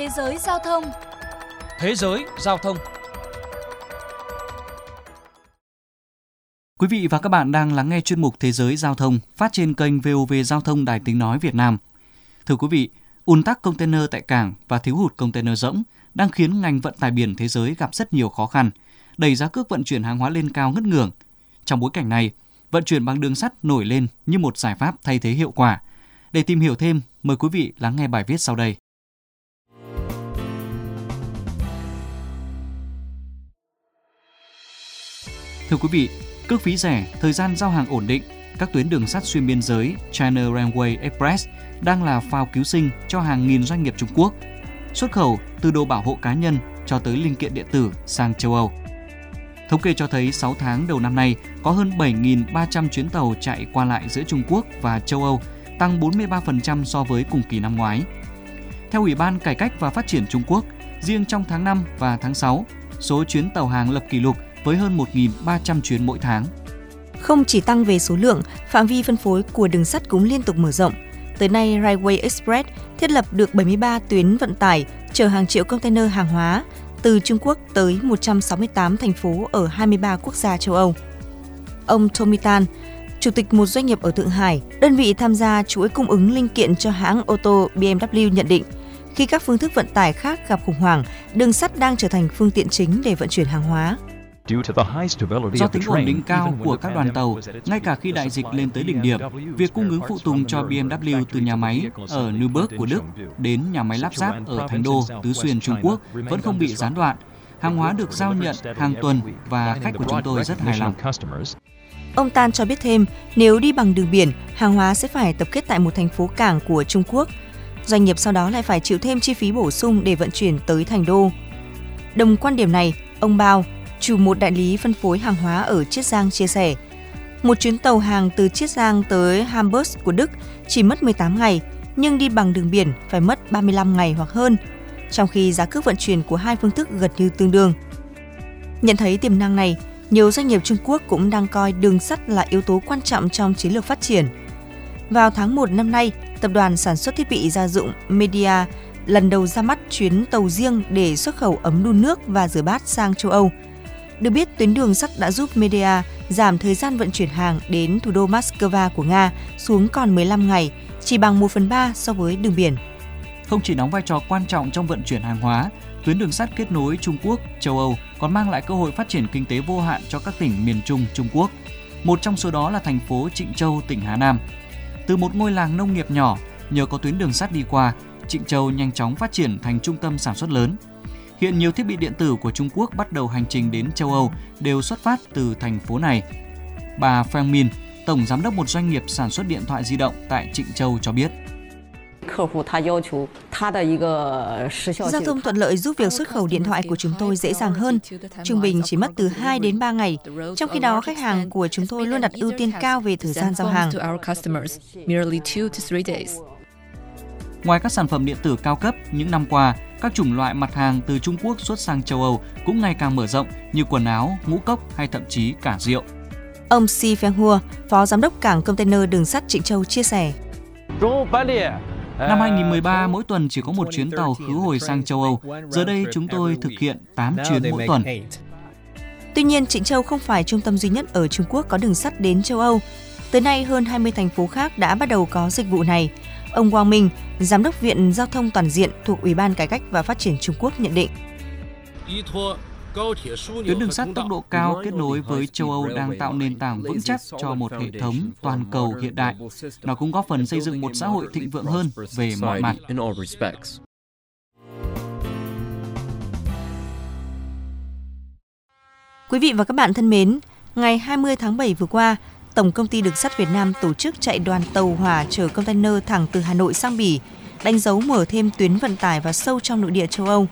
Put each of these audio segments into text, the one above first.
Thế giới giao thông Thế giới giao thông Quý vị và các bạn đang lắng nghe chuyên mục Thế giới giao thông phát trên kênh VOV Giao thông Đài Tiếng Nói Việt Nam. Thưa quý vị, ùn tắc container tại cảng và thiếu hụt container rỗng đang khiến ngành vận tải biển thế giới gặp rất nhiều khó khăn, đẩy giá cước vận chuyển hàng hóa lên cao ngất ngưỡng. Trong bối cảnh này, vận chuyển bằng đường sắt nổi lên như một giải pháp thay thế hiệu quả. Để tìm hiểu thêm, mời quý vị lắng nghe bài viết sau đây. Thưa quý vị, cước phí rẻ, thời gian giao hàng ổn định, các tuyến đường sắt xuyên biên giới China Railway Express đang là phao cứu sinh cho hàng nghìn doanh nghiệp Trung Quốc, xuất khẩu từ đồ bảo hộ cá nhân cho tới linh kiện điện tử sang châu Âu. Thống kê cho thấy 6 tháng đầu năm nay có hơn 7.300 chuyến tàu chạy qua lại giữa Trung Quốc và châu Âu, tăng 43% so với cùng kỳ năm ngoái. Theo Ủy ban Cải cách và Phát triển Trung Quốc, riêng trong tháng 5 và tháng 6, số chuyến tàu hàng lập kỷ lục với hơn 1.300 chuyến mỗi tháng. Không chỉ tăng về số lượng, phạm vi phân phối của đường sắt cũng liên tục mở rộng. Tới nay, Railway Express thiết lập được 73 tuyến vận tải chở hàng triệu container hàng hóa từ Trung Quốc tới 168 thành phố ở 23 quốc gia châu Âu. Ông Tommy Tan, chủ tịch một doanh nghiệp ở Thượng Hải, đơn vị tham gia chuỗi cung ứng linh kiện cho hãng ô tô BMW nhận định, khi các phương thức vận tải khác gặp khủng hoảng, đường sắt đang trở thành phương tiện chính để vận chuyển hàng hóa. Do tính ổn định cao của các đoàn tàu, ngay cả khi đại dịch lên tới đỉnh điểm, việc cung ứng phụ tùng cho BMW từ nhà máy ở Nürburg của Đức đến nhà máy lắp ráp ở Thành Đô, Tứ Xuyên, Trung Quốc vẫn không bị gián đoạn. Hàng hóa được giao nhận hàng tuần và khách của chúng tôi rất hài lòng. Ông Tan cho biết thêm, nếu đi bằng đường biển, hàng hóa sẽ phải tập kết tại một thành phố cảng của Trung Quốc. Doanh nghiệp sau đó lại phải chịu thêm chi phí bổ sung để vận chuyển tới Thành Đô. Đồng quan điểm này, ông Bao, chủ một đại lý phân phối hàng hóa ở Chiết Giang chia sẻ. Một chuyến tàu hàng từ Chiết Giang tới Hamburg của Đức chỉ mất 18 ngày, nhưng đi bằng đường biển phải mất 35 ngày hoặc hơn, trong khi giá cước vận chuyển của hai phương thức gần như tương đương. Nhận thấy tiềm năng này, nhiều doanh nghiệp Trung Quốc cũng đang coi đường sắt là yếu tố quan trọng trong chiến lược phát triển. Vào tháng 1 năm nay, tập đoàn sản xuất thiết bị gia dụng Media lần đầu ra mắt chuyến tàu riêng để xuất khẩu ấm đun nước và rửa bát sang châu Âu – được biết, tuyến đường sắt đã giúp Media giảm thời gian vận chuyển hàng đến thủ đô Moscow của Nga xuống còn 15 ngày, chỉ bằng 1 phần 3 so với đường biển. Không chỉ đóng vai trò quan trọng trong vận chuyển hàng hóa, tuyến đường sắt kết nối Trung Quốc, châu Âu còn mang lại cơ hội phát triển kinh tế vô hạn cho các tỉnh miền Trung Trung Quốc. Một trong số đó là thành phố Trịnh Châu, tỉnh Hà Nam. Từ một ngôi làng nông nghiệp nhỏ, nhờ có tuyến đường sắt đi qua, Trịnh Châu nhanh chóng phát triển thành trung tâm sản xuất lớn – Hiện nhiều thiết bị điện tử của Trung Quốc bắt đầu hành trình đến châu Âu đều xuất phát từ thành phố này. Bà Feng Min, tổng giám đốc một doanh nghiệp sản xuất điện thoại di động tại Trịnh Châu cho biết. Giao thông thuận lợi giúp việc xuất khẩu điện thoại của chúng tôi dễ dàng hơn. Trung bình chỉ mất từ 2 đến 3 ngày. Trong khi đó, khách hàng của chúng tôi luôn đặt ưu tiên cao về thời gian giao hàng. Ngoài các sản phẩm điện tử cao cấp, những năm qua, các chủng loại mặt hàng từ Trung Quốc xuất sang châu Âu cũng ngày càng mở rộng như quần áo, ngũ cốc hay thậm chí cả rượu. Ông Si Feng Hua, Phó Giám đốc Cảng Container Đường sắt Trịnh Châu chia sẻ. Năm 2013, mỗi tuần chỉ có một chuyến tàu khứ hồi sang châu Âu. Giờ đây chúng tôi thực hiện 8 chuyến mỗi tuần. Tuy nhiên, Trịnh Châu không phải trung tâm duy nhất ở Trung Quốc có đường sắt đến châu Âu. Tới nay, hơn 20 thành phố khác đã bắt đầu có dịch vụ này. Ông Wang Minh, Giám đốc Viện Giao thông Toàn diện thuộc Ủy ban Cải cách và Phát triển Trung Quốc nhận định. Tuyến đường sắt tốc độ cao kết nối với châu Âu đang tạo nền tảng vững chắc cho một hệ thống toàn cầu hiện đại. Nó cũng góp phần xây dựng một xã hội thịnh vượng hơn về mọi mặt. Quý vị và các bạn thân mến, ngày 20 tháng 7 vừa qua, Tổng công ty Đường sắt Việt Nam tổ chức chạy đoàn tàu hỏa chở container thẳng từ Hà Nội sang Bỉ, đánh dấu mở thêm tuyến vận tải và sâu trong nội địa châu Âu.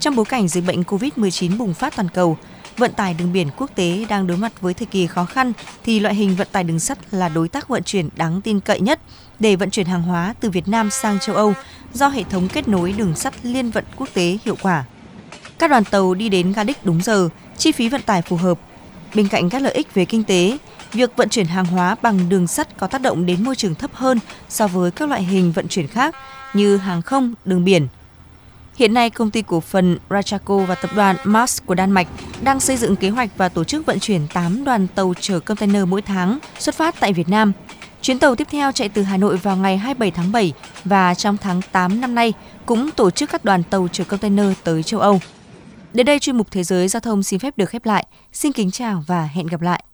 Trong bối cảnh dịch bệnh COVID-19 bùng phát toàn cầu, vận tải đường biển quốc tế đang đối mặt với thời kỳ khó khăn thì loại hình vận tải đường sắt là đối tác vận chuyển đáng tin cậy nhất để vận chuyển hàng hóa từ Việt Nam sang châu Âu do hệ thống kết nối đường sắt liên vận quốc tế hiệu quả. Các đoàn tàu đi đến ga đích đúng giờ, chi phí vận tải phù hợp. Bên cạnh các lợi ích về kinh tế, việc vận chuyển hàng hóa bằng đường sắt có tác động đến môi trường thấp hơn so với các loại hình vận chuyển khác như hàng không, đường biển. Hiện nay, công ty cổ phần Rachaco và tập đoàn Mars của Đan Mạch đang xây dựng kế hoạch và tổ chức vận chuyển 8 đoàn tàu chở container mỗi tháng xuất phát tại Việt Nam. Chuyến tàu tiếp theo chạy từ Hà Nội vào ngày 27 tháng 7 và trong tháng 8 năm nay cũng tổ chức các đoàn tàu chở container tới châu Âu. Đến đây chuyên mục Thế giới Giao thông xin phép được khép lại. Xin kính chào và hẹn gặp lại.